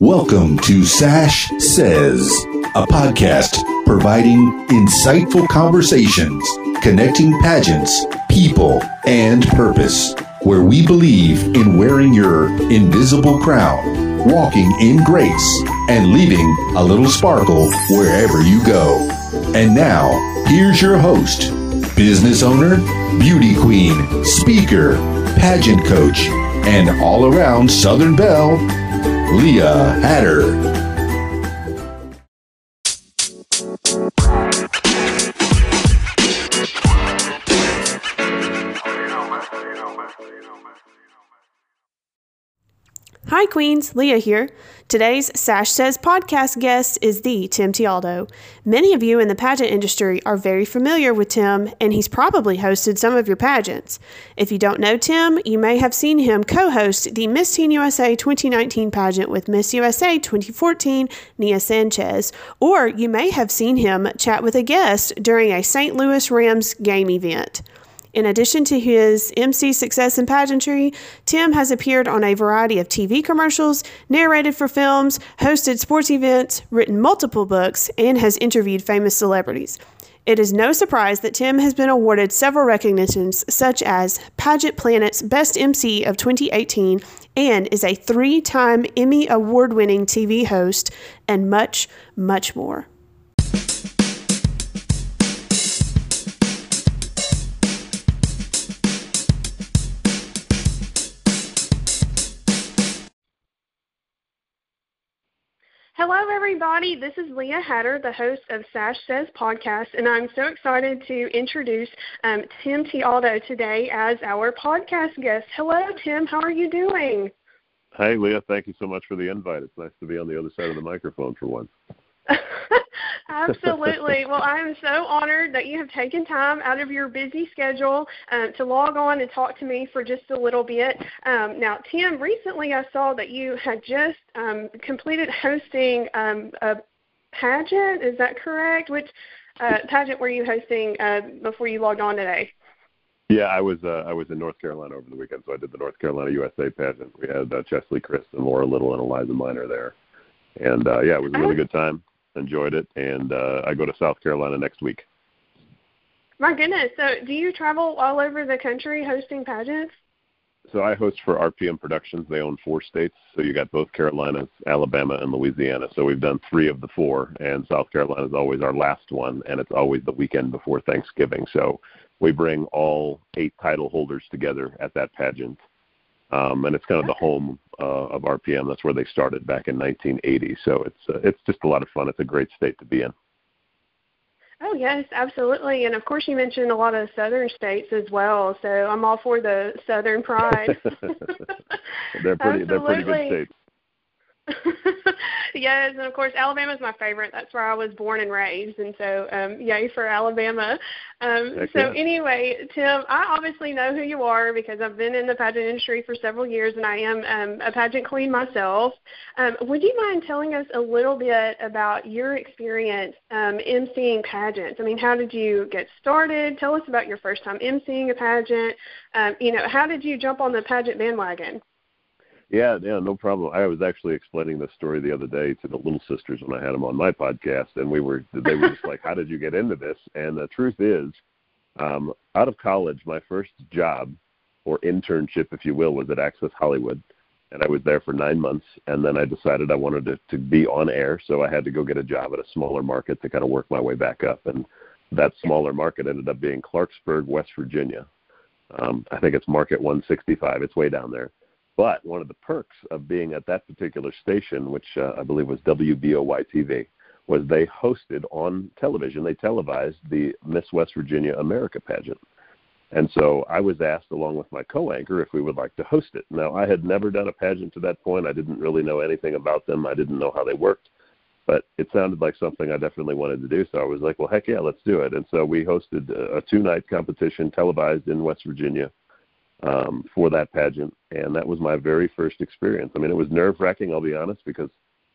Welcome to Sash Says, a podcast providing insightful conversations, connecting pageants, people, and purpose, where we believe in wearing your invisible crown, walking in grace, and leaving a little sparkle wherever you go. And now, here's your host, business owner, beauty queen, speaker, pageant coach, and all around Southern Belle, Leah Hatter. Hi, Queens. Leah here. Today's Sash Says podcast guest is the Tim Tialdo. Many of you in the pageant industry are very familiar with Tim, and he's probably hosted some of your pageants. If you don't know Tim, you may have seen him co host the Miss Teen USA 2019 pageant with Miss USA 2014, Nia Sanchez, or you may have seen him chat with a guest during a St. Louis Rams game event. In addition to his MC success in pageantry, Tim has appeared on a variety of TV commercials, narrated for films, hosted sports events, written multiple books, and has interviewed famous celebrities. It is no surprise that Tim has been awarded several recognitions, such as Pageant Planet's Best MC of 2018, and is a three time Emmy Award winning TV host, and much, much more. Hello, everybody. This is Leah Hatter, the host of Sash Says podcast, and I'm so excited to introduce um, Tim Tialdo today as our podcast guest. Hello, Tim. How are you doing? Hi, Leah. Thank you so much for the invite. It's nice to be on the other side of the microphone for once. Absolutely. well, I am so honored that you have taken time out of your busy schedule um, to log on and talk to me for just a little bit. Um, now, Tim, recently I saw that you had just um, completed hosting um, a pageant. Is that correct? Which uh, pageant were you hosting uh, before you logged on today? Yeah, I was uh, I was in North Carolina over the weekend, so I did the North Carolina USA pageant. We had uh, Cheslie Kryst and Laura Little and Eliza Minor there, and uh, yeah, it was a really good time enjoyed it, and uh, I go to South Carolina next week. My goodness! So, do you travel all over the country hosting pageants? So I host for RPM Productions. They own four states. So you got both Carolinas, Alabama, and Louisiana. So we've done three of the four, and South Carolina is always our last one, and it's always the weekend before Thanksgiving. So we bring all eight title holders together at that pageant um, and it's kind of the home uh, of RPM. That's where they started back in 1980. So it's uh, it's just a lot of fun. It's a great state to be in. Oh yes, absolutely, and of course you mentioned a lot of southern states as well. So I'm all for the southern pride. they're pretty. They're pretty good states. yes, and of course Alabama is my favorite. That's where I was born and raised, and so um, yay for Alabama. Um, so yeah. anyway, Tim, I obviously know who you are because I've been in the pageant industry for several years, and I am um, a pageant queen myself. Um, would you mind telling us a little bit about your experience um, emceeing pageants? I mean, how did you get started? Tell us about your first time emceeing a pageant. Um, you know, how did you jump on the pageant bandwagon? Yeah, yeah, no problem. I was actually explaining this story the other day to the little sisters when I had them on my podcast, and we were they were just like, "How did you get into this?" And the truth is, um, out of college, my first job or internship, if you will, was at Access Hollywood, and I was there for nine months. And then I decided I wanted to, to be on air, so I had to go get a job at a smaller market to kind of work my way back up. And that smaller market ended up being Clarksburg, West Virginia. Um, I think it's Market 165. It's way down there but one of the perks of being at that particular station, which uh, I believe was WBOY TV, was they hosted on television, they televised the Miss West Virginia America pageant. And so I was asked, along with my co anchor, if we would like to host it. Now, I had never done a pageant to that point. I didn't really know anything about them, I didn't know how they worked. But it sounded like something I definitely wanted to do. So I was like, well, heck yeah, let's do it. And so we hosted a two night competition televised in West Virginia um, for that pageant, and that was my very first experience. I mean, it was nerve wracking. I'll be honest, because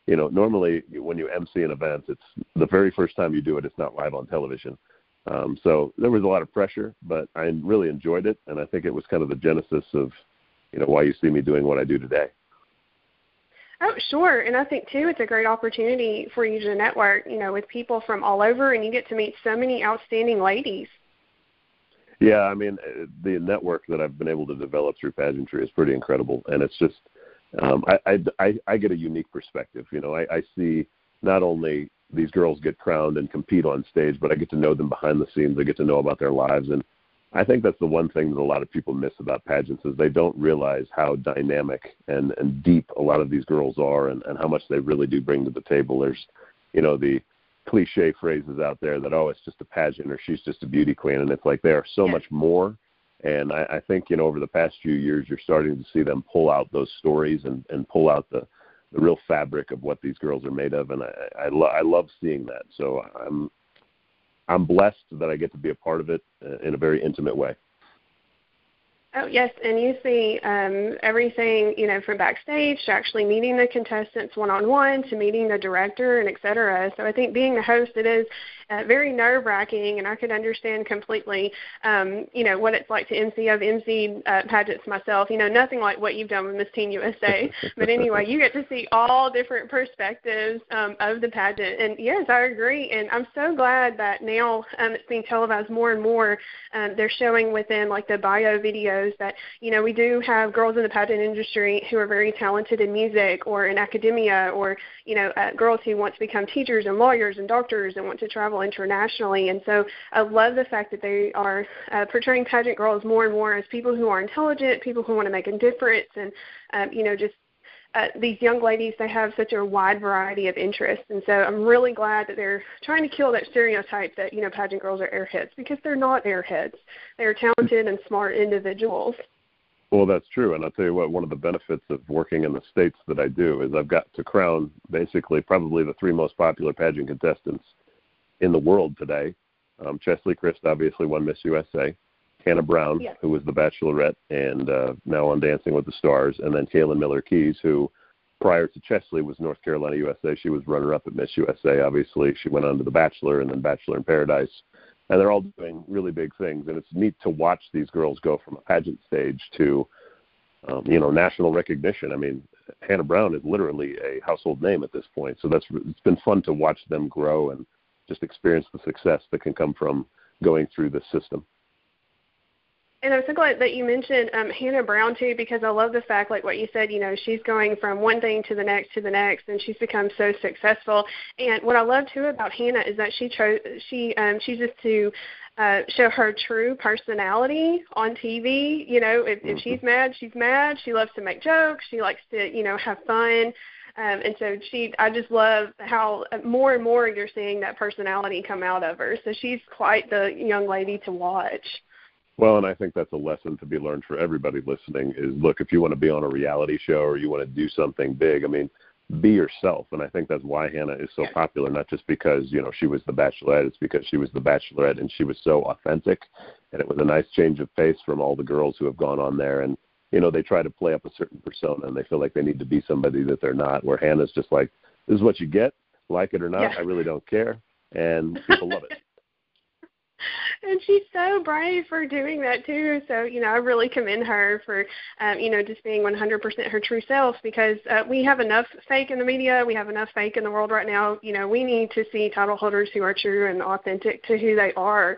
you know normally when you MC an event, it's the very first time you do it. It's not live on television, um, so there was a lot of pressure, but I really enjoyed it, and I think it was kind of the genesis of you know why you see me doing what I do today. Oh, sure. And I think too, it's a great opportunity for you to network, you know, with people from all over, and you get to meet so many outstanding ladies. Yeah, I mean, the network that I've been able to develop through pageantry is pretty incredible, and it's just, um, I, I, I get a unique perspective. You know, I, I see not only these girls get crowned and compete on stage, but I get to know them behind the scenes. I get to know about their lives, and I think that's the one thing that a lot of people miss about pageants is they don't realize how dynamic and and deep a lot of these girls are, and and how much they really do bring to the table. There's, you know, the cliche phrases out there that oh, it's just a pageant or she's just a beauty queen, and it's like they are so yeah. much more. And I, I think you know over the past few years, you're starting to see them pull out those stories and and pull out the the real fabric of what these girls are made of, and I I, lo- I love seeing that. So I'm I'm blessed that I get to be a part of it uh, in a very intimate way. Oh yes, and you see um, everything you know from backstage to actually meeting the contestants one on one to meeting the director and et cetera. So I think being the host, it is uh, very nerve wracking, and I could understand completely, um, you know, what it's like to MC. I've MC uh, pageants myself. You know, nothing like what you've done with Miss Teen USA. but anyway, you get to see all different perspectives um, of the pageant. And yes, I agree. And I'm so glad that now um, it's being televised more and more. Um, they're showing within like the bio videos that you know we do have girls in the pageant industry who are very talented in music or in academia or you know uh, girls who want to become teachers and lawyers and doctors and want to travel internationally. And so I love the fact that they are uh, portraying pageant girls more and more as people who are intelligent, people who want to make a difference, and um, you know just uh, these young ladies they have such a wide variety of interests. And so i'm really glad that they're trying to kill that stereotype that you know pageant girls are airheads because they're not airheads. They're talented and smart individuals. Well that's true. And i'll tell you what one of the benefits of working in the states that i do is i've got to crown basically probably the three most popular pageant contestants in the world today. Um, Cheslie Kryst obviously won Miss USA. Hannah Brown, yes. who was the Bachelorette and uh, now on Dancing with the Stars, and then Caelynn Miller Keyes, who prior to Cheslie was North Carolina USA. She was runner-up at Miss USA. Obviously, she went on to The Bachelor and then Bachelor in Paradise, and they're all doing really big things. And it's neat to watch these girls go from a pageant stage to, um, you know, national recognition. I mean, Hannah Brown is literally a household name at this point. So that's it's been fun to watch them grow and just experience the success that can come from going through the system. And I'm so glad that you mentioned um, Hannah Brown too, because I love the fact, like what you said, you know, she's going from one thing to the next to the next, and she's become so successful. And what I love too about Hannah is that she chose she um, chooses to uh, show her true personality on TV. You know, if, if she's mm-hmm. mad, she's mad. She loves to make jokes. She likes to, you know, have fun. Um, and so she, I just love how more and more you're seeing that personality come out of her. So she's quite the young lady to watch. Well, and I think that's a lesson to be learned for everybody listening is look, if you want to be on a reality show or you want to do something big, I mean, be yourself. And I think that's why Hannah is so popular, not just because, you know, she was the bachelorette, it's because she was the bachelorette and she was so authentic. And it was a nice change of pace from all the girls who have gone on there. And you know, they try to play up a certain persona and they feel like they need to be somebody that they're not. Where Hannah's just like, this is what you get, like it or not, yeah. I really don't care, and people love it. and she's so brave for doing that too. So you know, I really commend her for um, you know just being 100% her true self because uh, we have enough fake in the media, we have enough fake in the world right now. You know, we need to see title holders who are true and authentic to who they are.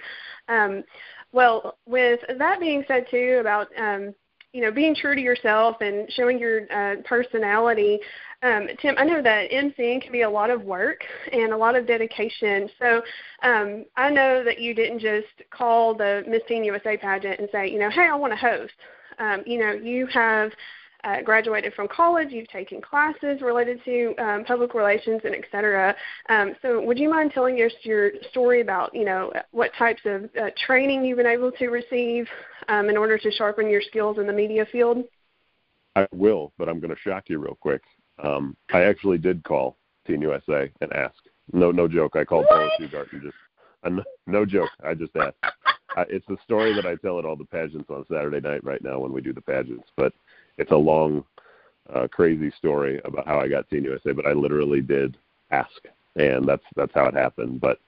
Um, well, with that being said too about um, you know, being true to yourself and showing your uh, personality. Um, Tim, I know that MCing can be a lot of work and a lot of dedication. So um, I know that you didn't just call the Miss Teen USA pageant and say, you know, hey, I want to host. Um, you know, you have uh, graduated from college, you've taken classes related to um, public relations and et cetera. Um, so would you mind telling us your story about, you know, what types of uh, training you've been able to receive um, in order to sharpen your skills in the media field? I will, but I'm going to shock you real quick. Um, I actually did call Teen USA and ask. No, no joke. I called Paula Shugart and just, uh, no joke. I just asked. I, it's the story that I tell at all the pageants on Saturday night right now when we do the pageants. But it's a long, uh, crazy story about how I got Teen USA. But I literally did ask, and that's that's how it happened. But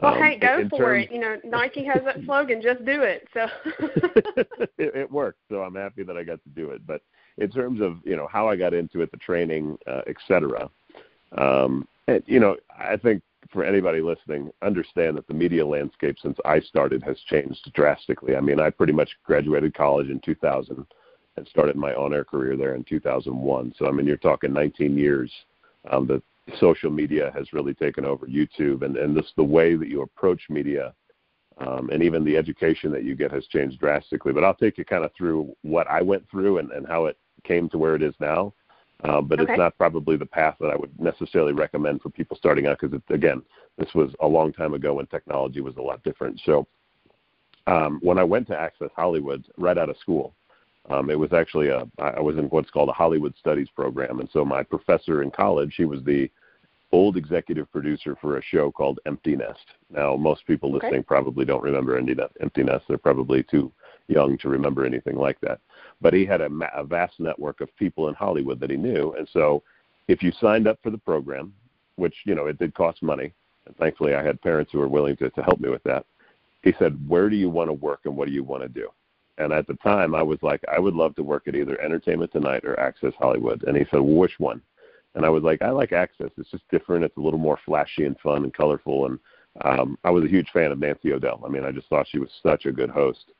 well, um, hey, go for terms, it. You know, Nike has that slogan, "Just do it." So it, it worked. So I'm happy that I got to do it. But in terms of you know how I got into it, the training, uh, etc. Um, and you know, I think for anybody listening, understand that the media landscape since I started has changed drastically. I mean, I pretty much graduated college in 2000 and started my on-air career there in 2001. So I mean, you're talking 19 years um, that social media has really taken over YouTube, and and this the way that you approach media. Um, and even the education that you get has changed drastically. But I'll take you kind of through what I went through and, and how it came to where it is now. Uh, but okay. it's not probably the path that I would necessarily recommend for people starting out because, again, this was a long time ago when technology was a lot different. So um, when I went to Access Hollywood right out of school, um, it was actually a I was in what's called a Hollywood Studies program, and so my professor in college, he was the old executive producer for a show called Empty Nest. Now, most people listening okay. probably don't remember Empty Nest. They're probably too young to remember anything like that but he had a, a vast network of people in Hollywood that he knew, and so if you signed up for the program, which you know it did cost money, and thankfully I had parents who were willing to to help me with that. He said, "Where do you want to work and what do you want to do?" And at the time, I was like, "I would love to work at either Entertainment Tonight or Access Hollywood." And he said, well, "Which one?" And I was like, "I like Access. It's just different. It's a little more flashy and fun and colorful." And um, I was a huge fan of Nancy O'Dell. I mean, I just thought she was such a good host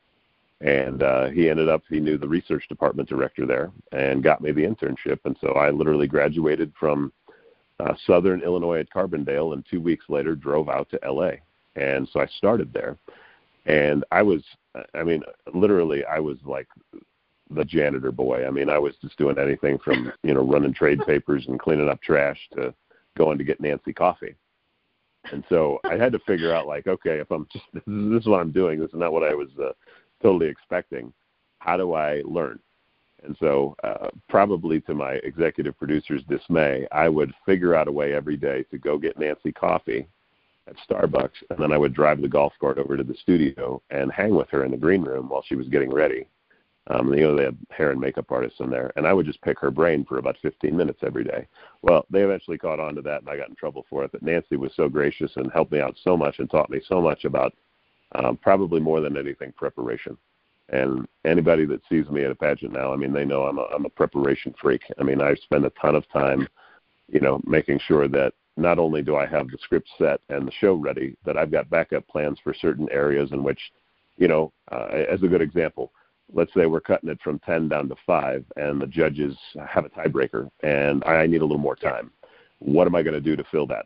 and uh, he ended up he knew the research department director there and got me the internship and so i literally graduated from uh, southern illinois at carbondale and two weeks later drove out to la and so i started there and i was i mean literally i was like the janitor boy i mean i was just doing anything from you know running trade papers and cleaning up trash to going to get nancy coffee and so i had to figure out like okay if i'm just this is what i'm doing this is not what i was uh, totally expecting. How do I learn? And so, uh, probably to my executive producer's dismay, I would figure out a way every day to go get Nancy coffee at Starbucks, and then I would drive the golf cart over to the studio and hang with her in the green room while she was getting ready. Um, you know, they had hair and makeup artists in there, and I would just pick her brain for about 15 minutes every day. Well, they eventually caught on to that, and I got in trouble for it. But Nancy was so gracious and helped me out so much and taught me so much about um, probably more than anything preparation. And anybody that sees me at a pageant now, I mean, they know I'm a, I'm a preparation freak. I mean, I spend a ton of time, you know, making sure that not only do I have the script set and the show ready, that I've got backup plans for certain areas in which, you know, uh, as a good example, let's say we're cutting it from 10 down to 5 and the judges have a tiebreaker and I need a little more time. What am I going to do to fill that?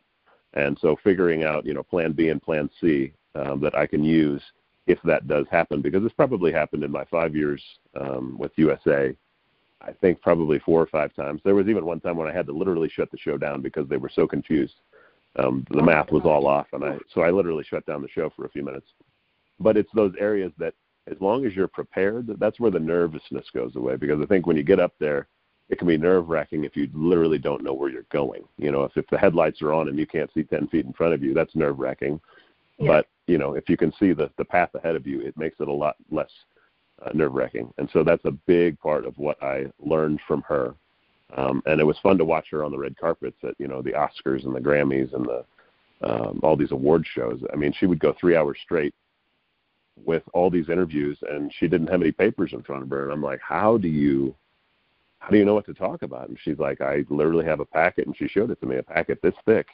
And so figuring out, you know, plan B and plan C um, that I can use if that does happen, because it's probably happened in my five years um, with USA. I think probably four or five times. There was even one time when I had to literally shut the show down because they were so confused. Um, the oh math was all off, and I so I literally shut down the show for a few minutes. But it's those areas that, as long as you're prepared, that's where the nervousness goes away. Because I think when you get up there, it can be nerve wracking if you literally don't know where you're going. You know, if if the headlights are on and you can't see ten feet in front of you, that's nerve wracking. Yeah. But you know, if you can see the the path ahead of you, it makes it a lot less uh, nerve wracking. And so that's a big part of what I learned from her. Um, and it was fun to watch her on the red carpets at you know the Oscars and the Grammys and the um, all these award shows. I mean, she would go three hours straight with all these interviews, and she didn't have any papers in front of her. And I'm like, how do you how do you know what to talk about? And she's like, I literally have a packet, and she showed it to me, a packet this thick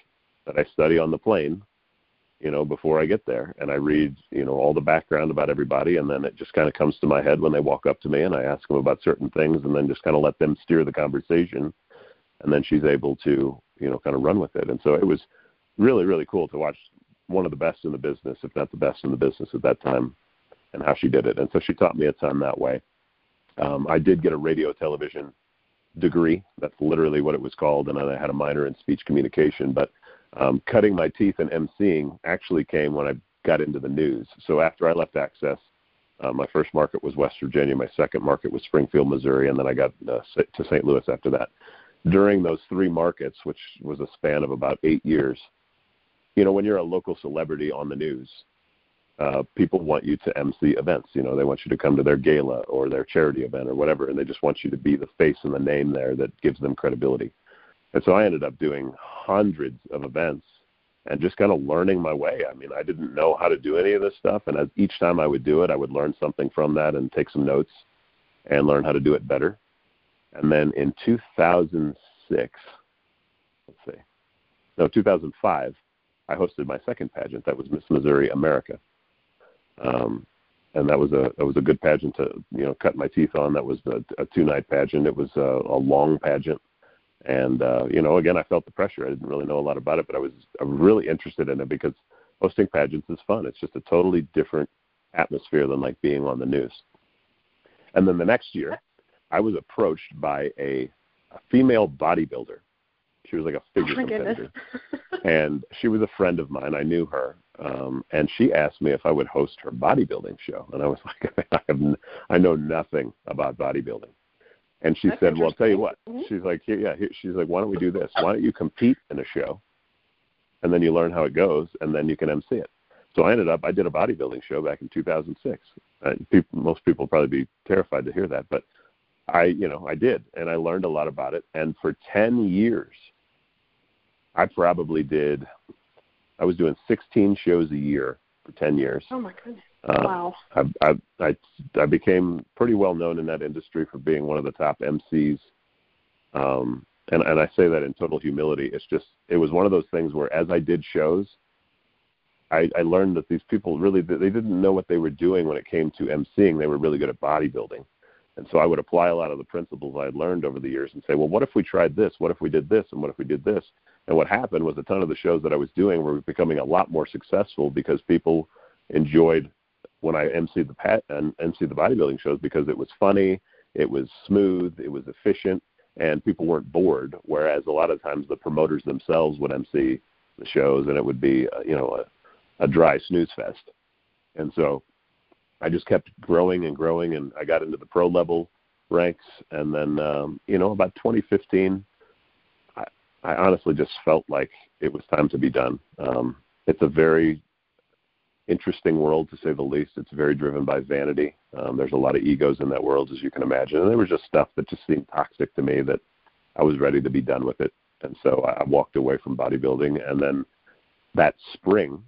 that I study on the plane you know, before I get there. And I read, you know, all the background about everybody, and then it just kind of comes to my head when they walk up to me, and I ask them about certain things, and then just kind of let them steer the conversation. And then she's able to, you know, kind of run with it. And so it was really, really cool to watch one of the best in the business, if not the best in the business at that time, and how she did it. And so she taught me a ton that way. Um, I did get a radio television degree. That's literally what it was called, and I had a minor in speech communication. But um, cutting my teeth in emceeing actually came when I got into the news. So after I left Access, uh, my first market was West Virginia. My second market was Springfield, Missouri, and then I got uh, to St. Louis after that. During those three markets, which was a span of about eight years, you know, when you're a local celebrity on the news, uh, people want you to MC events. You know, they want you to come to their gala or their charity event or whatever, and they just want you to be the face and the name there that gives them credibility. And so I ended up doing hundreds of events and just kind of learning my way. I mean, I didn't know how to do any of this stuff, and as each time I would do it, I would learn something from that and take some notes and learn how to do it better. And then in 2006, let's see, no, 2005, I hosted my second pageant. That was Miss Missouri America. Um, and that was a that was a good pageant to you know cut my teeth on. That was a, a two night pageant. It was a, a long pageant, and uh, you know again I felt the pressure. I didn't really know a lot about it, but I was really interested in it because hosting pageants is fun. It's just a totally different atmosphere than like being on the news. And then the next year, I was approached by a, a female bodybuilder. She was like a figure oh competitor, and she was a friend of mine. I knew her, um, and she asked me if I would host her bodybuilding show, and I was like, I have, n- I know nothing about bodybuilding. And she That's said, "Well, I'll tell you what." Mm-hmm. She's like, here, "Yeah, here, she's like, why don't we do this? Why don't you compete in a show, and then you learn how it goes, and then you can MC it." So I ended up, I did a bodybuilding show back in 2006. And people, most people probably be terrified to hear that, but I, you know, I did, and I learned a lot about it. And for 10 years, I probably did I was doing 16 shows a year for 10 years. Oh my goodness! Uh, wow. I, I I I became pretty well known in that industry for being one of the top MCs. Um, and and I say that in total humility. It's just it was one of those things where as I did shows, I, I learned that these people really they didn't know what they were doing when it came to MCing. They were really good at bodybuilding. And so I would apply a lot of the principles I had learned over the years and say, well, what if we tried this? What if we did this? And what if we did this? And what happened was a ton of the shows that I was doing were becoming a lot more successful because people enjoyed when I emceed the pat and emceed the bodybuilding shows because it was funny, it was smooth, it was efficient, and people weren't bored. Whereas a lot of times the promoters themselves would MC the shows and it would be, uh, you know, a, a dry snooze fest. And so I just kept growing and growing, and I got into the pro level ranks. And then, um, you know, about 2015, I, I honestly just felt like it was time to be done. Um, it's a very interesting world, to say the least. It's very driven by vanity. Um, there's a lot of egos in that world, as you can imagine. And there was just stuff that just seemed toxic to me that I was ready to be done with it. And so I walked away from bodybuilding. And then that spring,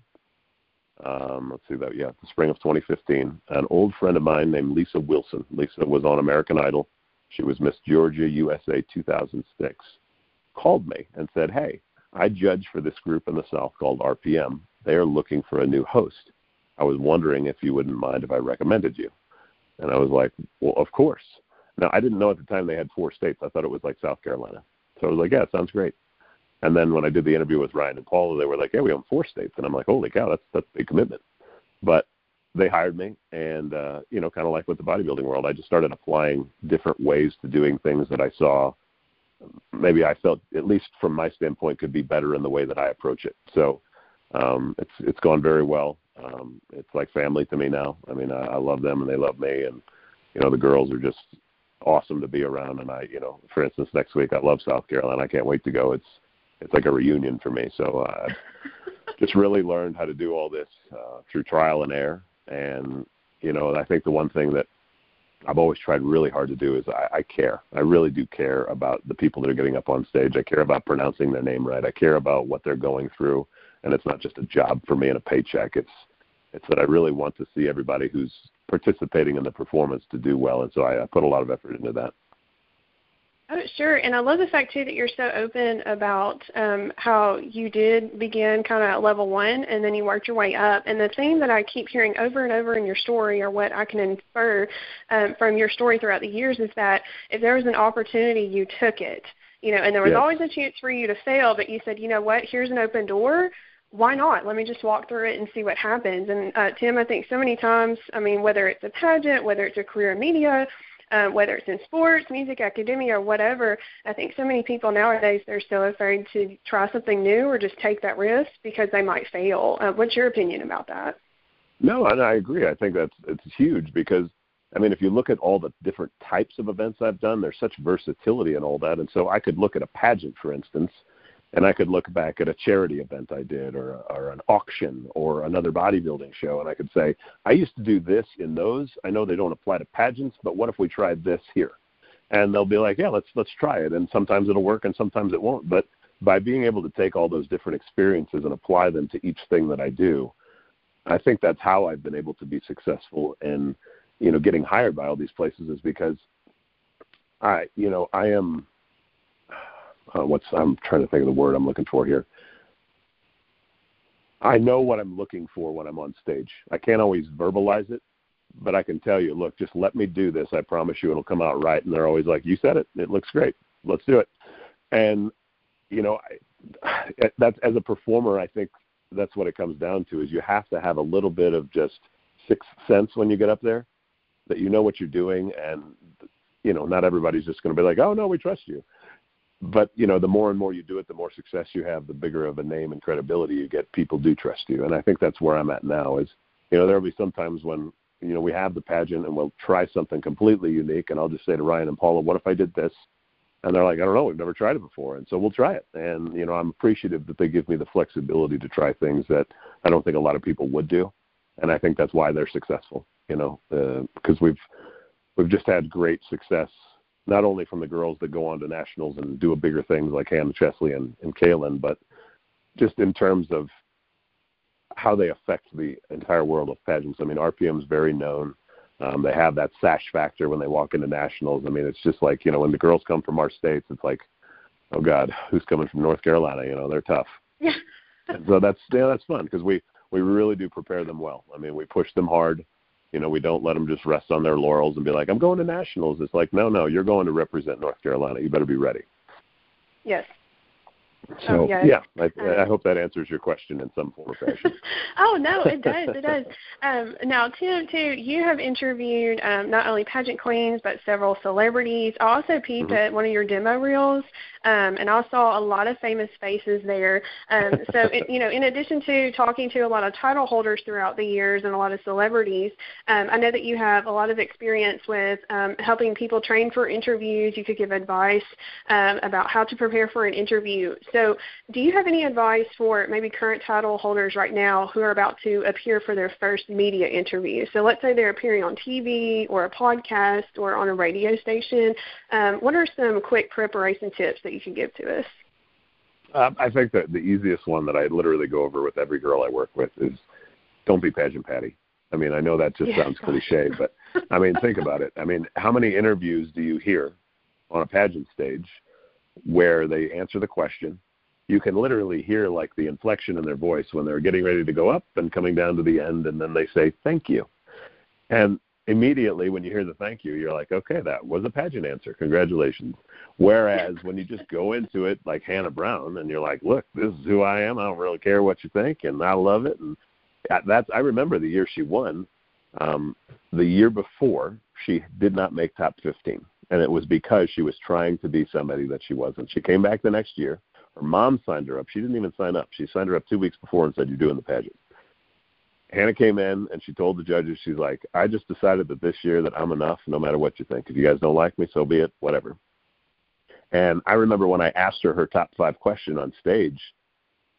um, let's see that, yeah, the spring of 2015, an old friend of mine named Lisa Wilson. Lisa was on American Idol. She was Miss Georgia USA 2006. Called me and said, "Hey, I judge for this group in the South called RPM. They are looking for a new host. I was wondering if you wouldn't mind if I recommended you." And I was like, "Well, of course." Now I didn't know at the time they had four states. I thought it was like South Carolina. So I was like, "Yeah, sounds great." And then when I did the interview with Ryan and Paula, they were like, "Yeah, we own four states," and I'm like, "Holy cow, that's that's a big commitment." But they hired me, and uh, you know, kind of like with the bodybuilding world, I just started applying different ways to doing things that I saw. Maybe I felt, at least from my standpoint, could be better in the way that I approach it. So um, it's it's gone very well. Um, it's like family to me now. I mean, I, I love them and they love me, and you know, the girls are just awesome to be around. And I, you know, for instance, next week I love South Carolina. I can't wait to go. It's it's like a reunion for me. So uh, I've just really learned how to do all this uh, through trial and error. And you know, I think the one thing that I've always tried really hard to do is I, I care. I really do care about the people that are getting up on stage. I care about pronouncing their name right. I care about what they're going through, and it's not just a job for me and a paycheck. It's it's that I really want to see everybody who's participating in the performance to do well, and so I, I put a lot of effort into that. Oh, sure. And I love the fact, too, that you're so open about um, how you did begin kind of at level one and then you worked your way up. And the theme that I keep hearing over and over in your story, or what I can infer um, from your story throughout the years, is that if there was an opportunity, you took it. You know, and there was always a chance for you to fail, but you said, you know what, here's an open door why not? Let me just walk through it and see what happens. And uh, Tim, I think so many times, I mean, whether it's a pageant, whether it's a career in media, um, whether it's in sports, music, academia, or whatever, I think so many people nowadays they're so afraid to try something new or just take that risk because they might fail. Uh, what's your opinion about that? No, and I agree. I think that's it's huge because I mean, if you look at all the different types of events I've done, there's such versatility in all that. And so I could look at a pageant, for instance, and I could look back at a charity event I did, or or an auction, or another bodybuilding show, and I could say, I used to do this in those. I know they don't apply to pageants, but what if we tried this here? And they'll be like, yeah, let's let's try it. And sometimes it'll work, and sometimes it won't. But by being able to take all those different experiences and apply them to each thing that I do, I think that's how I've been able to be successful in, you know, getting hired by all these places is because I, you know, I am. Uh, what's I'm trying to think of the word I'm looking for here. I know what I'm looking for when I'm on stage. I can't always verbalize it, but I can tell you, look, just let me do this. I promise you it'll come out right. And they're always like, you said it. It looks great. Let's do it. And, you know, I, that's as a performer, I think that's what it comes down to is you have to have a little bit of just sixth sense when you get up there that you know what you're doing and you know not everybody's just going to be like oh no we trust you but you know the more and more you do it the more success you have the bigger of a name and credibility you get people do trust you. And i think that's where i'm at now is you know there'll be some times when you know we have the pageant and we'll try something completely unique and i'll just say to ryan and paula what if i did this? And they're like i don't know. We've never tried it before. And so we'll try it. And you know i'm appreciative that they give me the flexibility to try things that i don't think a lot of people would do. And i think that's why they're successful you know uh, because we've we've just had great success not only from the girls that go on to nationals and do a bigger things like Hannah Cheslie and, and Caelynn, but just in terms of how they affect the entire world of pageants. I mean, RPM is very known. Um, they have that sash factor when they walk into nationals. I mean, it's just like you know when the girls come from our states, it's like, oh God, who's coming from North Carolina? You know, they're tough. Yeah. and so that's yeah, that's fun because we we really do prepare them well. I mean, we push them hard. You know, we don't let them just rest on their laurels and be like, "I'm going to nationals." It's like, no, no, you're going to represent North Carolina. You better be ready. Yes. So oh, yes. yeah, I, I hope that answers your question in some form or fashion. oh no, it does. It does. Um, now, Tim, too, you have interviewed um, not only pageant queens but several celebrities. I also peeped mm-hmm. at one of your demo reels, um, and I saw a lot of famous faces there. Um, so, it, you know, in addition to talking to a lot of title holders throughout the years and a lot of celebrities, um, I know that you have a lot of experience with um, helping people train for interviews. You could give advice um, about how to prepare for an interview. So, do you have any advice for maybe current title holders right now who are about to appear for their first media interview? So, let's say they're appearing on TV or a podcast or on a radio station. Um, what are some quick preparation tips that you can give to us? Um, I think that the easiest one that I literally go over with every girl I work with is don't be pageant patty. I mean, I know that just yeah, sounds cliche, but I mean, think about it. I mean, how many interviews do you hear on a pageant stage where they answer the question you can literally hear like the inflection in their voice when they're getting ready to go up and coming down to the end and then they say thank you. And immediately when you hear the thank you you're like okay that was a pageant answer. Congratulations. Whereas when you just go into it like hannah brown and you're like look this is who i am. I don't really care what you think and i love it. And that's i remember the year she won um the year before she did not make top 15 and it was because she was trying to be somebody that she wasn't. She came back the next year her mom signed her up. She didn't even sign up. She signed her up two weeks before and said, You're doing the pageant. Hannah came in and she told the judges, She's like, I just decided that this year that I'm enough no matter what you think. If you guys don't like me, so be it, whatever. And I remember when I asked her her top five question on stage,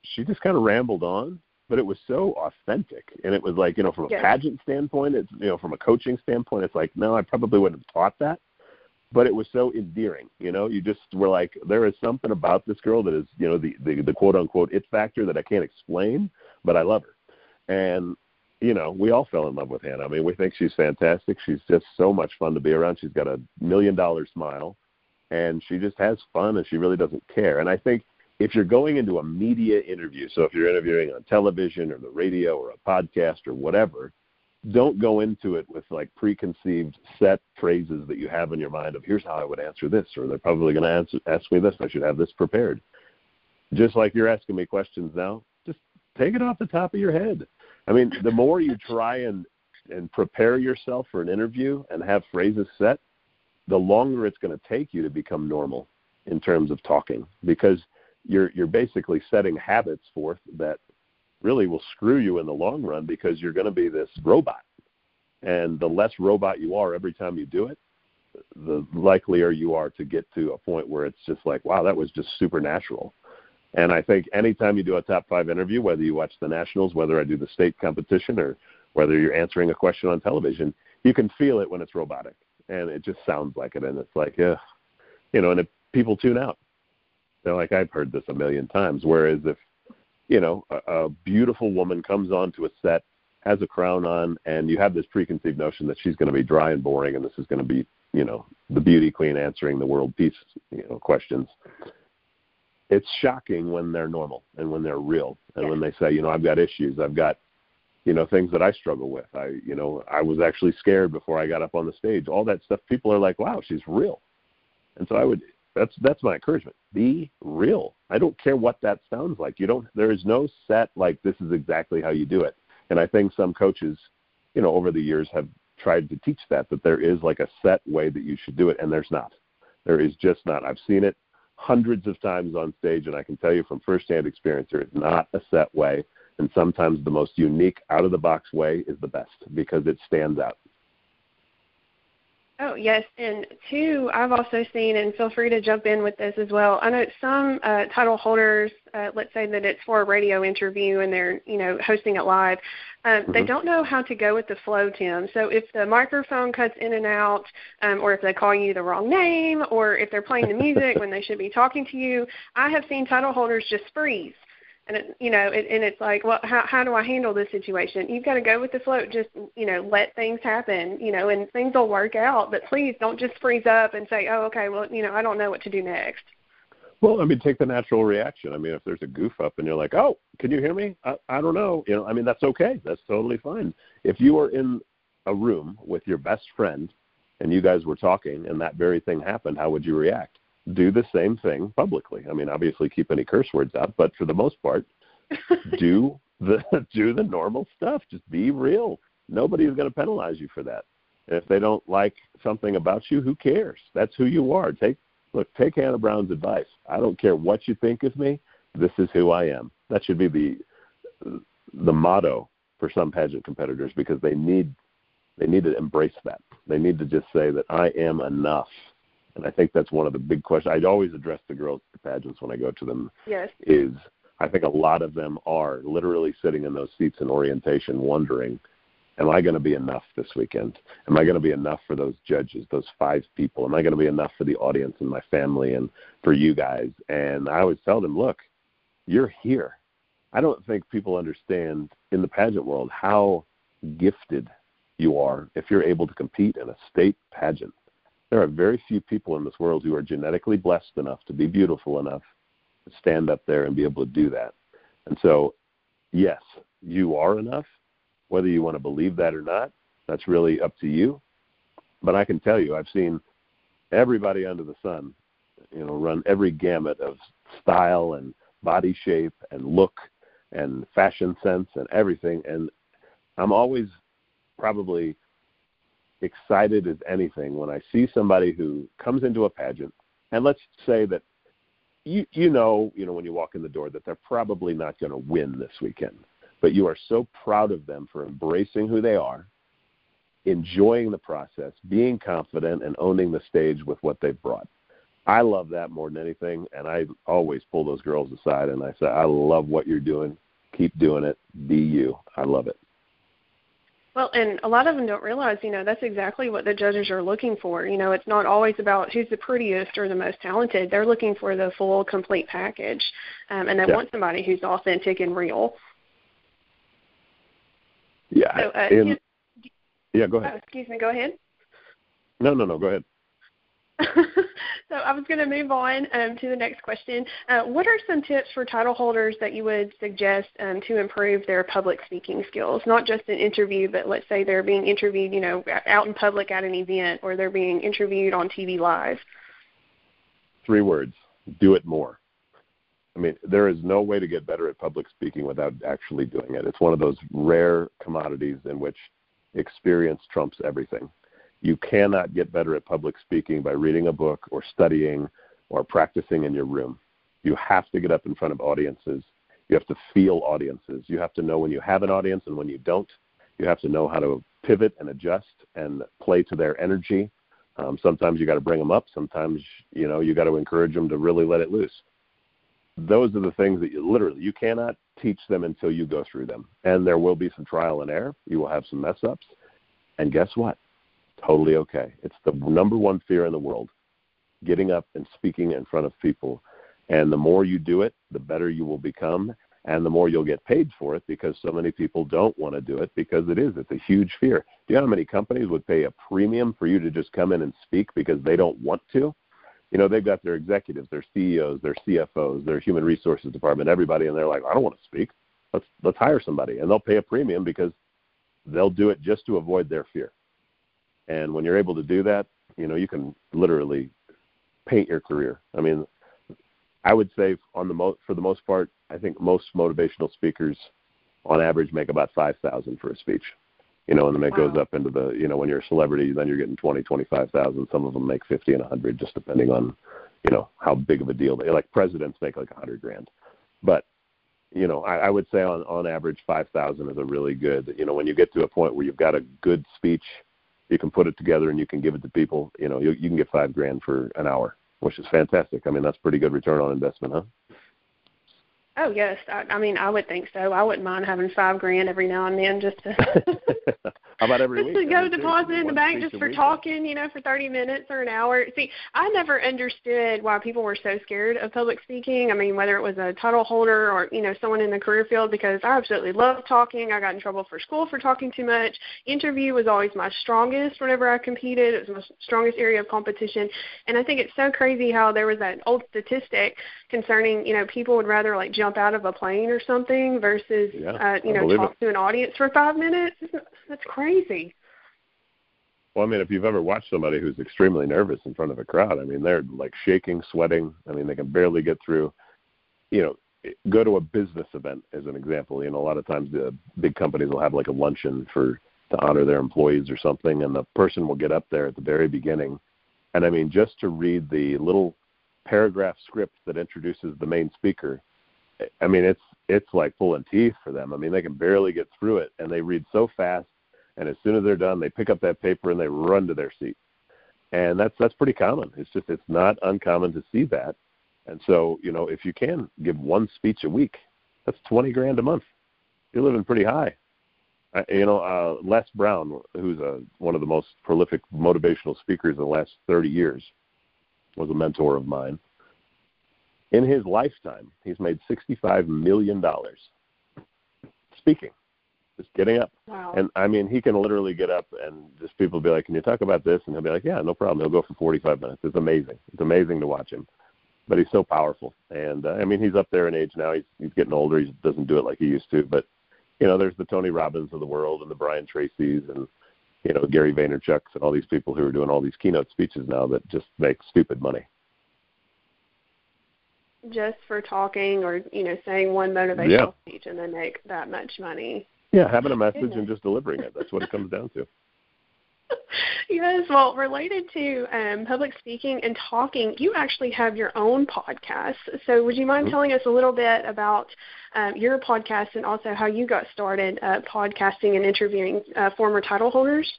she just kind of rambled on, but it was so authentic. And it was like, you know, from a yes. pageant standpoint, it's, you know, from a coaching standpoint, it's like, no, I probably wouldn't have taught that but it was so endearing. You know, you just were like, there is something about this girl that is, you know, the the, the quote unquote it factor that I can't explain, but I love her. And you know, we all fell in love with Hannah. I mean, we think she's fantastic. She's just so much fun to be around. She's got a million dollar smile, and she just has fun, and she really doesn't care. And I think if you're going into a media interview, so if you're interviewing on television or the radio or a podcast or whatever, don't go into it with like preconceived set phrases that you have in your mind of here's how I would answer this, or they're probably going to ask me this. I should have this prepared. Just like you're asking me questions now, just take it off the top of your head. I mean, the more you try and and prepare yourself for an interview and have phrases set, the longer it's going to take you to become normal in terms of talking because you're you're basically setting habits forth that really will screw you in the long run because you're going to be this robot. And the less robot you are every time you do it, the likelier you are to get to a point where it's just like, wow, that was just supernatural. And I think anytime you do a top five interview, whether you watch the nationals, whether I do the state competition, or whether you're answering a question on television, you can feel it when it's robotic, and it just sounds like it, and it's like, yeah, you know, and if people tune out, they're like, I've heard this a million times. Whereas if you know, a, a beautiful woman comes onto a set, has a crown on, and you have this preconceived notion that she's going to be dry and boring, and this is going to be, you know, the beauty queen answering the world peace you know questions. It's shocking when they're normal and when they're real and yeah. when they say you know i've got issues i've got you know things that i struggle with. I you know i was actually scared before i got up on the stage. All that stuff people are like wow she's real. And so i would that's that's my encouragement. Be real. I don't care what that sounds like. You don't there is no set like this is exactly how you do it. And i think some coaches you know over the years have tried to teach that that there is like a set way that you should do it and there's not. There is just not. I've seen it hundreds of times on stage and i can tell you from firsthand experience there is not a set way. And sometimes the most unique out of the box way is the best because it stands out Oh, yes. And two, I've also seen, and feel free to jump in with this as well. I know some uh, title holders, uh, let's say that it's for a radio interview and they're, you know, hosting it live, um, mm-hmm. they don't know how to go with the flow, Tim. So if the microphone cuts in and out, um, or if they call you the wrong name, or if they're playing the music when they should be talking to you, I have seen title holders just freeze and it, you know, it, and it's like, well, how how do I handle this situation? You've got to go with the flow. Just you know, let things happen. You know, and things will work out. But please don't just freeze up and say, oh, okay, well, you know, I don't know what to do next. Well, I mean, take the natural reaction. I mean, if there's a goof up and you're like, "Oh, can you hear me?" I, I don't know. You know, I mean, that's okay. That's totally fine. If you are in a room with your best friend and you guys were talking and that very thing happened, how would you react? Do the same thing publicly. I mean, obviously keep any curse words out, but for the most part, do the do the normal stuff. Just be real. Nobody's going to penalize you for that. if they don't like something about you, who cares? That's who you are. Take look, take Hannah Brown's advice. I don't care what you think of me. This is who I am. That should be the the motto for some pageant competitors because they need they need to embrace that. They need to just say that I am enough and I think that's one of the big questions. I'd always address the girls at the pageants when I go to them. Yes. Is I think a lot of them are literally sitting in those seats in orientation, wondering, "Am I going to be enough this weekend? Am I going to be enough for those judges, those five people? Am I going to be enough for the audience and my family and for you guys?" And I always tell them, "Look, you're here. I don't think people understand in the pageant world how gifted you are if you're able to compete in a state pageant there are very few people in this world who are genetically blessed enough to be beautiful enough to stand up there and be able to do that. And so, yes, you are enough. Whether you want to believe that or not, that's really up to you. But I can tell you, I've seen everybody under the sun, you know, run every gamut of style and body shape and look and fashion sense and everything. And I'm always probably excited as anything when I see somebody who comes into a pageant, and let's say that you you know you know when you walk in the door that they're probably not going to win this weekend, but you are so proud of them for embracing who they are, enjoying the process, being confident, and owning the stage with what they've brought. I love that more than anything, and I always pull those girls aside and I say, I love what you're doing. Keep doing it. Be you. I love it. Well, and a lot of them don't realize, you know, that's exactly what the judges are looking for. You know, it's not always about who's the prettiest or the most talented. They're looking for the full, complete package, um, and they yeah. want somebody who's authentic and real. Yeah. So, uh, and, yeah. Go ahead. Uh, excuse me. Go ahead. No, no, no. Go ahead. so I was going to move on um, to the next question. Uh, what are some tips for title holders that you would suggest um, to improve their public speaking skills? Not just an interview, but let's say they're being interviewed, you know, out in public at an event, or they're being interviewed on TV live. Three words: do it more. I mean, there is no way to get better at public speaking without actually doing it. It's one of those rare commodities in which experience trumps everything. You cannot get better at public speaking by reading a book or studying or practicing in your room. You have to get up in front of audiences. You have to feel audiences. You have to know when you have an audience and when you don't. You have to know how to pivot and adjust and play to their energy. Um, sometimes you got to bring them up. Sometimes you know you got to encourage them to really let it loose. Those are the things that you literally you cannot teach them until you go through them. And there will be some trial and error. You will have some mess ups. And guess what? Totally okay. It's the number one fear in the world getting up and speaking in front of people. And the more you do it, the better you will become, and the more you'll get paid for it because so many people don't want to do it because it is. It's a huge fear. Do you know how many companies would pay a premium for you to just come in and speak because they don't want to? You know, they've got their executives, their CEOs, their CFOs, their human resources department, everybody, and they're like, I don't want to speak. Let's let's hire somebody, and they'll pay a premium because they'll do it just to avoid their fear. And when you're able to do that, you know, you can literally paint your career. I mean, I would say on the mo- for the most part, I think most motivational speakers, on average, make about five thousand for a speech. You know, and then it wow. goes up into the you know when you're a celebrity, then you're getting twenty, twenty five thousand. Some of them make fifty and a hundred, just depending on you know how big of a deal they like. Presidents make like a hundred grand, but you know I, I would say on on average five thousand is a really good. You know, when you get to a point where you've got a good speech, you can put it together and you can give it to people. You know, you, you can get five grand for an hour which is fantastic. I mean, that's pretty good return on investment, huh? Oh yes, I, I mean I would think so. I wouldn't mind having five grand every now and then just to. How about every just week? to go deposit in the bank just for talking, you know, for thirty minutes or an hour. See, I never understood why people were so scared of public speaking. I mean, whether it was a title holder or you know someone in the career field, because I absolutely love talking. I got in trouble for school for talking too much. Interview was always my strongest whenever I competed. It was my strongest area of competition, and I think it's so crazy how there was that old statistic concerning you know people would rather like jump out of a plane or something versus yeah, uh, you know talk it. to an audience for five minutes. That's crazy. Well, I mean, if you've ever watched somebody who's extremely nervous in front of a crowd, I mean, they're like shaking, sweating. I mean, they can barely get through. You know, go to a business event as an example. You know, a lot of times the big companies will have like a luncheon for to honor their employees or something, and the person will get up there at the very beginning, and I mean, just to read the little paragraph script that introduces the main speaker, I mean, it's it's like pulling teeth for them. I mean, they can barely get through it, and they read so fast. And as soon as they're done, they pick up that paper and they run to their seat. And that's that's pretty common. It's just it's not uncommon to see that. And so, you know, if you can give one speech a week, that's twenty grand a month. You're living pretty high. I, you know, uh, Les Brown, who's a, one of the most prolific motivational speakers in the last 30 years, was a mentor of mine in his lifetime, he's made $65 million speaking, just getting up. Wow. And I mean, he can literally get up and just people be like, Can you talk about this? And he'll be like, Yeah, no problem. He'll go for 45 minutes. It's amazing. It's amazing to watch him. But he's so powerful. And uh, I mean, he's up there in age now. He's, he's getting older. He doesn't do it like he used to. But, you know, there's the Tony Robbins of the world and the Brian Tracy's and, you know, Gary Vaynerchuk's and all these people who are doing all these keynote speeches now that just make stupid money just for talking or you know saying one motivational yeah. speech and then make that much money. Yeah, having a message and just delivering it. That's what it comes down to. yes, well, related to um, public speaking and talking, you actually have your own podcast. So, would you mind mm-hmm. telling us a little bit about um, your podcast and also how you got started uh, podcasting and interviewing uh, former title holders?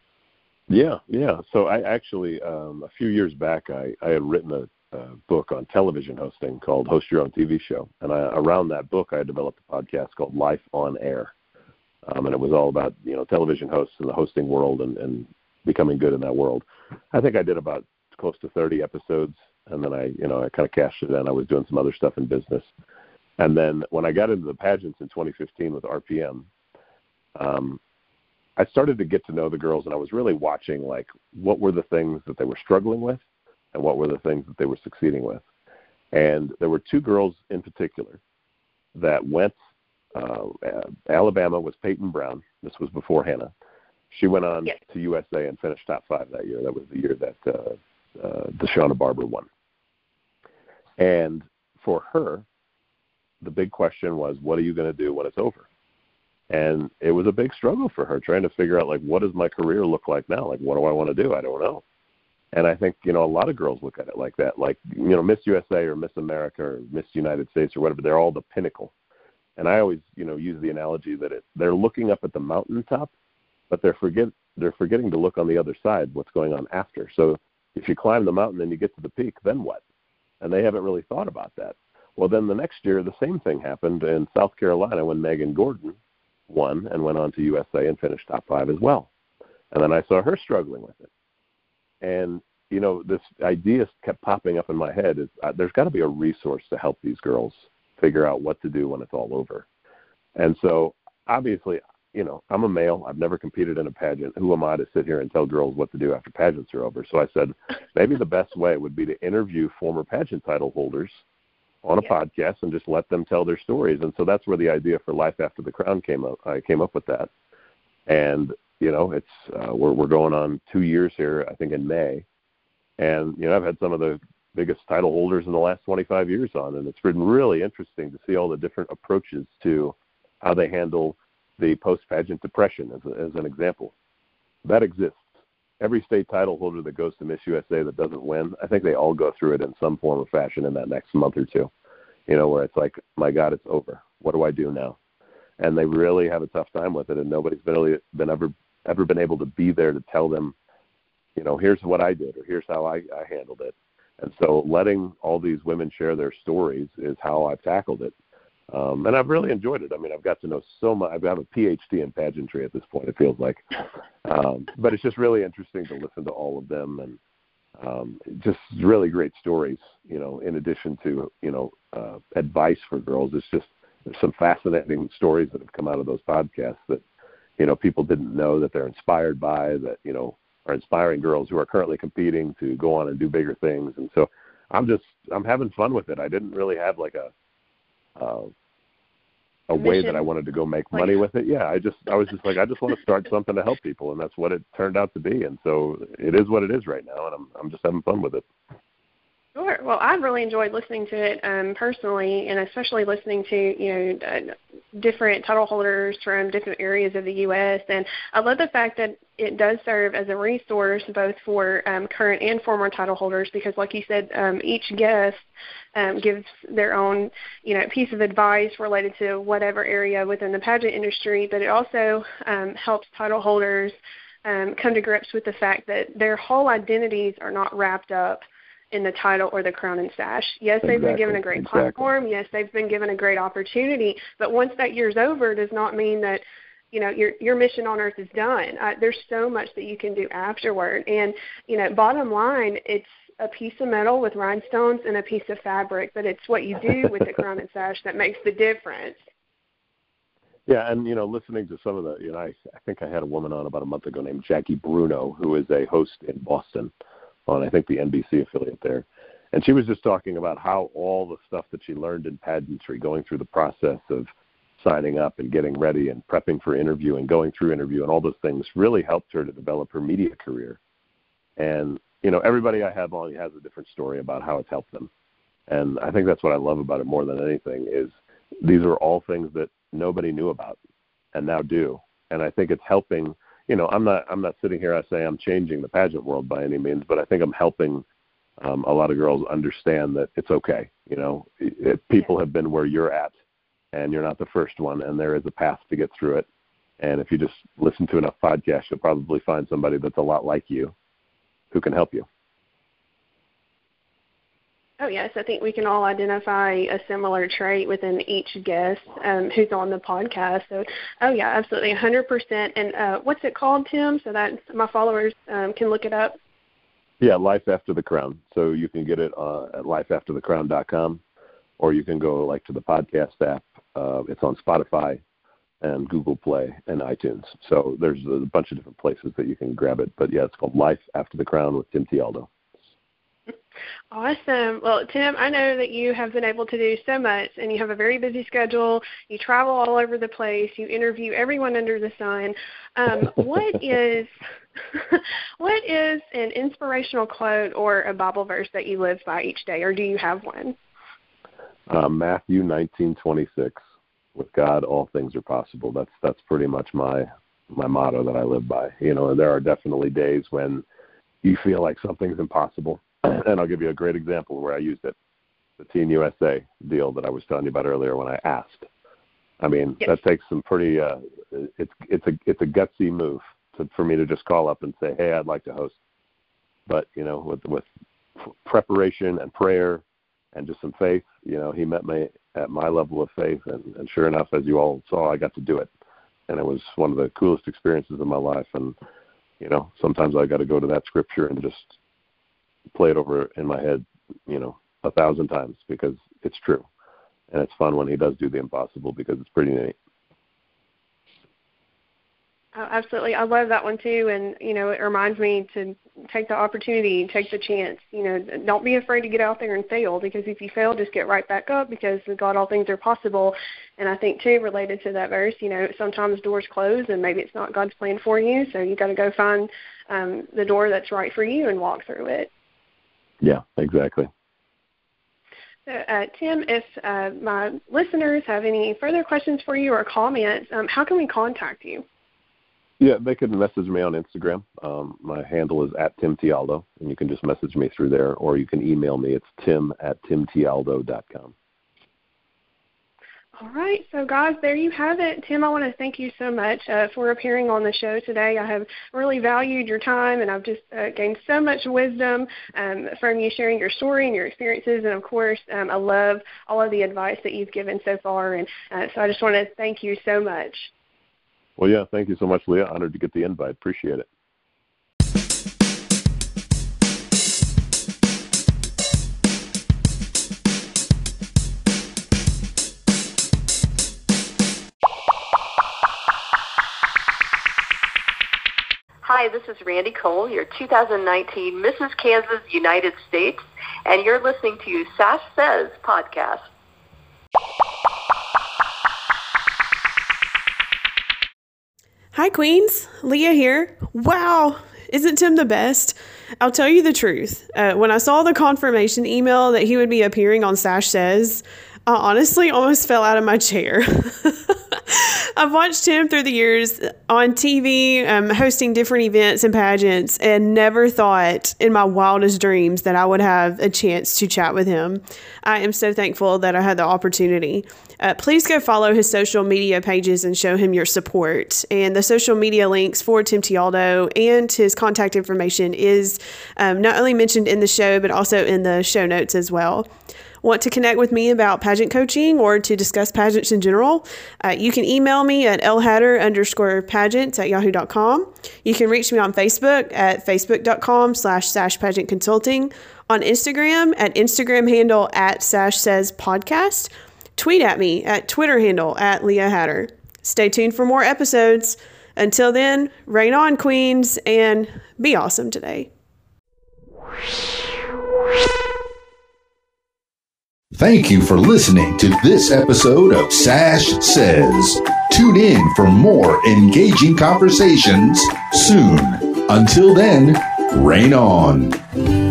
Yeah, yeah. So, I actually, um, a few years back, I, I had written a uh, book on television hosting called Host Your Own TV Show. And I, around that book, I developed a podcast called Life on Air. Um, and it was all about, you know, television hosts in the hosting world and, and becoming good in that world. I think I did about close to 30 episodes. And then I, you know, I kind of cashed it in. I was doing some other stuff in business. And then when I got into the pageants in 2015 with RPM, um, I started to get to know the girls, and I was really watching like what were the things that they were struggling with, and what were the things that they were succeeding with. And there were two girls in particular that went. Uh, Alabama was Peyton Brown. This was before Hannah. She went on yes. to USA and finished top five that year. That was the year that uh, uh, Deshauna Barber won. And for her, the big question was, what are you going to do when it's over? And it was a big struggle for her trying to figure out, like, what does my career look like now? Like, what do I want to do? I don't know. And I think, you know, a lot of girls look at it like that. Like, you know, Miss USA or Miss America or Miss United States or whatever, they're all the pinnacle. And I always, you know, use the analogy that it, they're looking up at the mountaintop, but they're forget they're forgetting to look on the other side, what's going on after. So if you climb the mountain and you get to the peak, then what? And they haven't really thought about that. Well, then the next year, the same thing happened in South Carolina when Megan Gordon won and went on to USA and finished top five as well. And then I saw her struggling with it. And you know, this idea kept popping up in my head: is uh, there's got to be a resource to help these girls figure out what to do when it's all over. And so, obviously, you know, I'm a male. I've never competed in a pageant. Who am I to sit here and tell girls what to do after pageants are over? So I said, maybe the best way would be to interview former pageant title holders on a yeah. podcast and just let them tell their stories. And so that's where the idea for Life After the Crown came up. I came up with that, and you know, it's uh, we're we're going on two years here. I think in May, and you know, I've had some of the biggest title holders in the last 25 years on, and it's been really interesting to see all the different approaches to how they handle the post pageant depression as, a, as an example. That exists. Every state title holder that goes to Miss USA that doesn't win, I think they all go through it in some form or fashion in that next month or two. You know, where it's like, my God, it's over. What do I do now? And they really have a tough time with it, and nobody's been really been ever ever been able to be there to tell them, you know, here's what I did or here's how I, I handled it. And so, letting all these women share their stories is how I've tackled it um, and I've really enjoyed it. I mean, I've got to know so much. I have a PhD in pageantry at this point. It feels like, um, but it's just really interesting to listen to all of them and um, just really great stories. You know, in addition to you know uh, advice for girls, it's just there's some fascinating stories that have come out of those podcasts that you know people didn't know that they're inspired by that you know are inspiring girls who are currently competing to go on and do bigger things. And so I'm just I'm having fun with it. I didn't really have like a uh, a way that I wanted to go make money with it. Yeah, I just I was just like I just want to start something to help people, and that's what it turned out to be. And so it is what it is right now, and I'm I'm just having fun with it. Sure. Well, I've really enjoyed listening to it um, personally, and especially listening to you know uh, different title holders from different areas of the U.S. And I love the fact that it does serve as a resource both for um, current and former title holders, because, like you said, um, each guest um, gives their own you know piece of advice related to whatever area within the pageant industry. But it also um, helps title holders um, come to grips with the fact that their whole identities are not wrapped up in the title or the crown and sash. Yes, they've been given a great exactly. platform. Yes, they've been given a great opportunity. But once that year's over, does not mean that you know your your mission on earth is done. Uh, there's so much that you can do afterward. And you know, bottom line, it's a piece of metal with rhinestones and a piece of fabric, but it's what you do with the crown and sash that makes the difference. Yeah, and you know, listening to some of the, you know, I, I think I had a woman on about a month ago named Jackie Bruno, who is a host in Boston, on I think the NBC affiliate there, and she was just talking about how all the stuff that she learned in pageantry, going through the process of signing up and getting ready and prepping for interview and going through interview and all those things really helped her to develop her media career. And you know, everybody I have on has a different story about how it's helped them. And I think that's what I love about it more than anything is these are all things that nobody knew about and now do. And I think it's helping you know, I'm not I'm not sitting here I say I'm changing the pageant world by any means, but I think I'm helping um, a lot of girls understand that it's okay. You know, it, people have been where you're at, and you're not the first one, and there is a path to get through it. And if you just listen to enough podcasts, you'll probably find somebody that's a lot like you who can help you. Oh yes, I think we can all identify a similar trait within each guest um, who's on the podcast. So, oh yeah, absolutely, 100%. And uh, what's it called, Tim? So that my followers um, can look it up. Yeah, Life After the Crown. So you can get it uh, at lifeafterthecrown.com, or you can go like to the podcast app. Uh, it's on Spotify and Google Play and iTunes. So there's a bunch of different places that you can grab it. But yeah, it's called Life After the Crown with Tim Tialdo. Awesome. Well, Tim, I know that you have been able to do so much and you have a very busy schedule. You travel all over the place. You interview everyone under the sun. Um, what is what is an inspirational quote or a Bible verse that you live by each day, or do you have one? Uh, Matthew nineteen twenty six. With God, all things are possible. That's that's pretty much my my motto that I live by. You know, and there are definitely days when you feel like something's impossible and I'll give you a great example where I used it. The Team USA deal that I was telling you about earlier when I asked. I mean, yes. that takes some pretty. Uh, it's it's a it's a gutsy move to, for me to just call up and say, "Hey, I'd like to host." But you know, with with preparation and prayer and just some faith, you know, he met me at my level of faith, and, and sure enough, as you all saw, I got to do it, and it was one of the coolest experiences of my life. And you know, sometimes I got to go to that scripture and just play it over in my head, you know, a thousand times because it's true. And it's fun when he does do the impossible because it's pretty neat. Oh, absolutely. I love that one too. And, you know, it reminds me to take the opportunity, take the chance. You know, don't be afraid to get out there and fail because if you fail, just get right back up because with God, all things are possible. And I think too, related to that verse, you know, sometimes doors close and maybe it's not God's plan for you. So you got to go find um, the door that's right for you and walk through it. Yeah, exactly. Uh, Tim, if uh, my listeners have any further questions for you or comments, um, how can we contact you? Yeah, they can message me on Instagram. Um, my handle is at Tim Tialdo, and you can just message me through there, or you can email me. It's tim at timtialdo.com. All right, so guys, there you have it. Tim, I want to thank you so much uh, for appearing on the show today. I have really valued your time, and I've just uh, gained so much wisdom um, from you sharing your story and your experiences. And of course, um, I love all of the advice that you've given so far. And uh, so I just want to thank you so much. Well, yeah, thank you so much, Leah. Honored to get the invite. Appreciate it. Hi, this is Randy Cole, your 2019 Mrs. Kansas United States, and you're listening to Sash Says podcast. Hi, Queens. Leah here. Wow, isn't Tim the best? I'll tell you the truth. Uh, when I saw the confirmation email that he would be appearing on Sash Says, I honestly almost fell out of my chair. I've watched him through the years on TV, um, hosting different events and pageants, and never thought in my wildest dreams that I would have a chance to chat with him. I am so thankful that I had the opportunity. Uh, please go follow his social media pages and show him your support. And the social media links for Tim Tialdo and his contact information is um, not only mentioned in the show, but also in the show notes as well want to connect with me about pageant coaching or to discuss pageants in general, uh, you can email me at lhatter underscore pageants at yahoo.com. You can reach me on Facebook at facebook.com slash sash pageant consulting, on Instagram at Instagram handle at sash says podcast. Tweet at me at Twitter handle at Leah Hatter. Stay tuned for more episodes. Until then, reign on, Queens, and be awesome today. Thank you for listening to this episode of Sash Says. Tune in for more engaging conversations soon. Until then, reign on.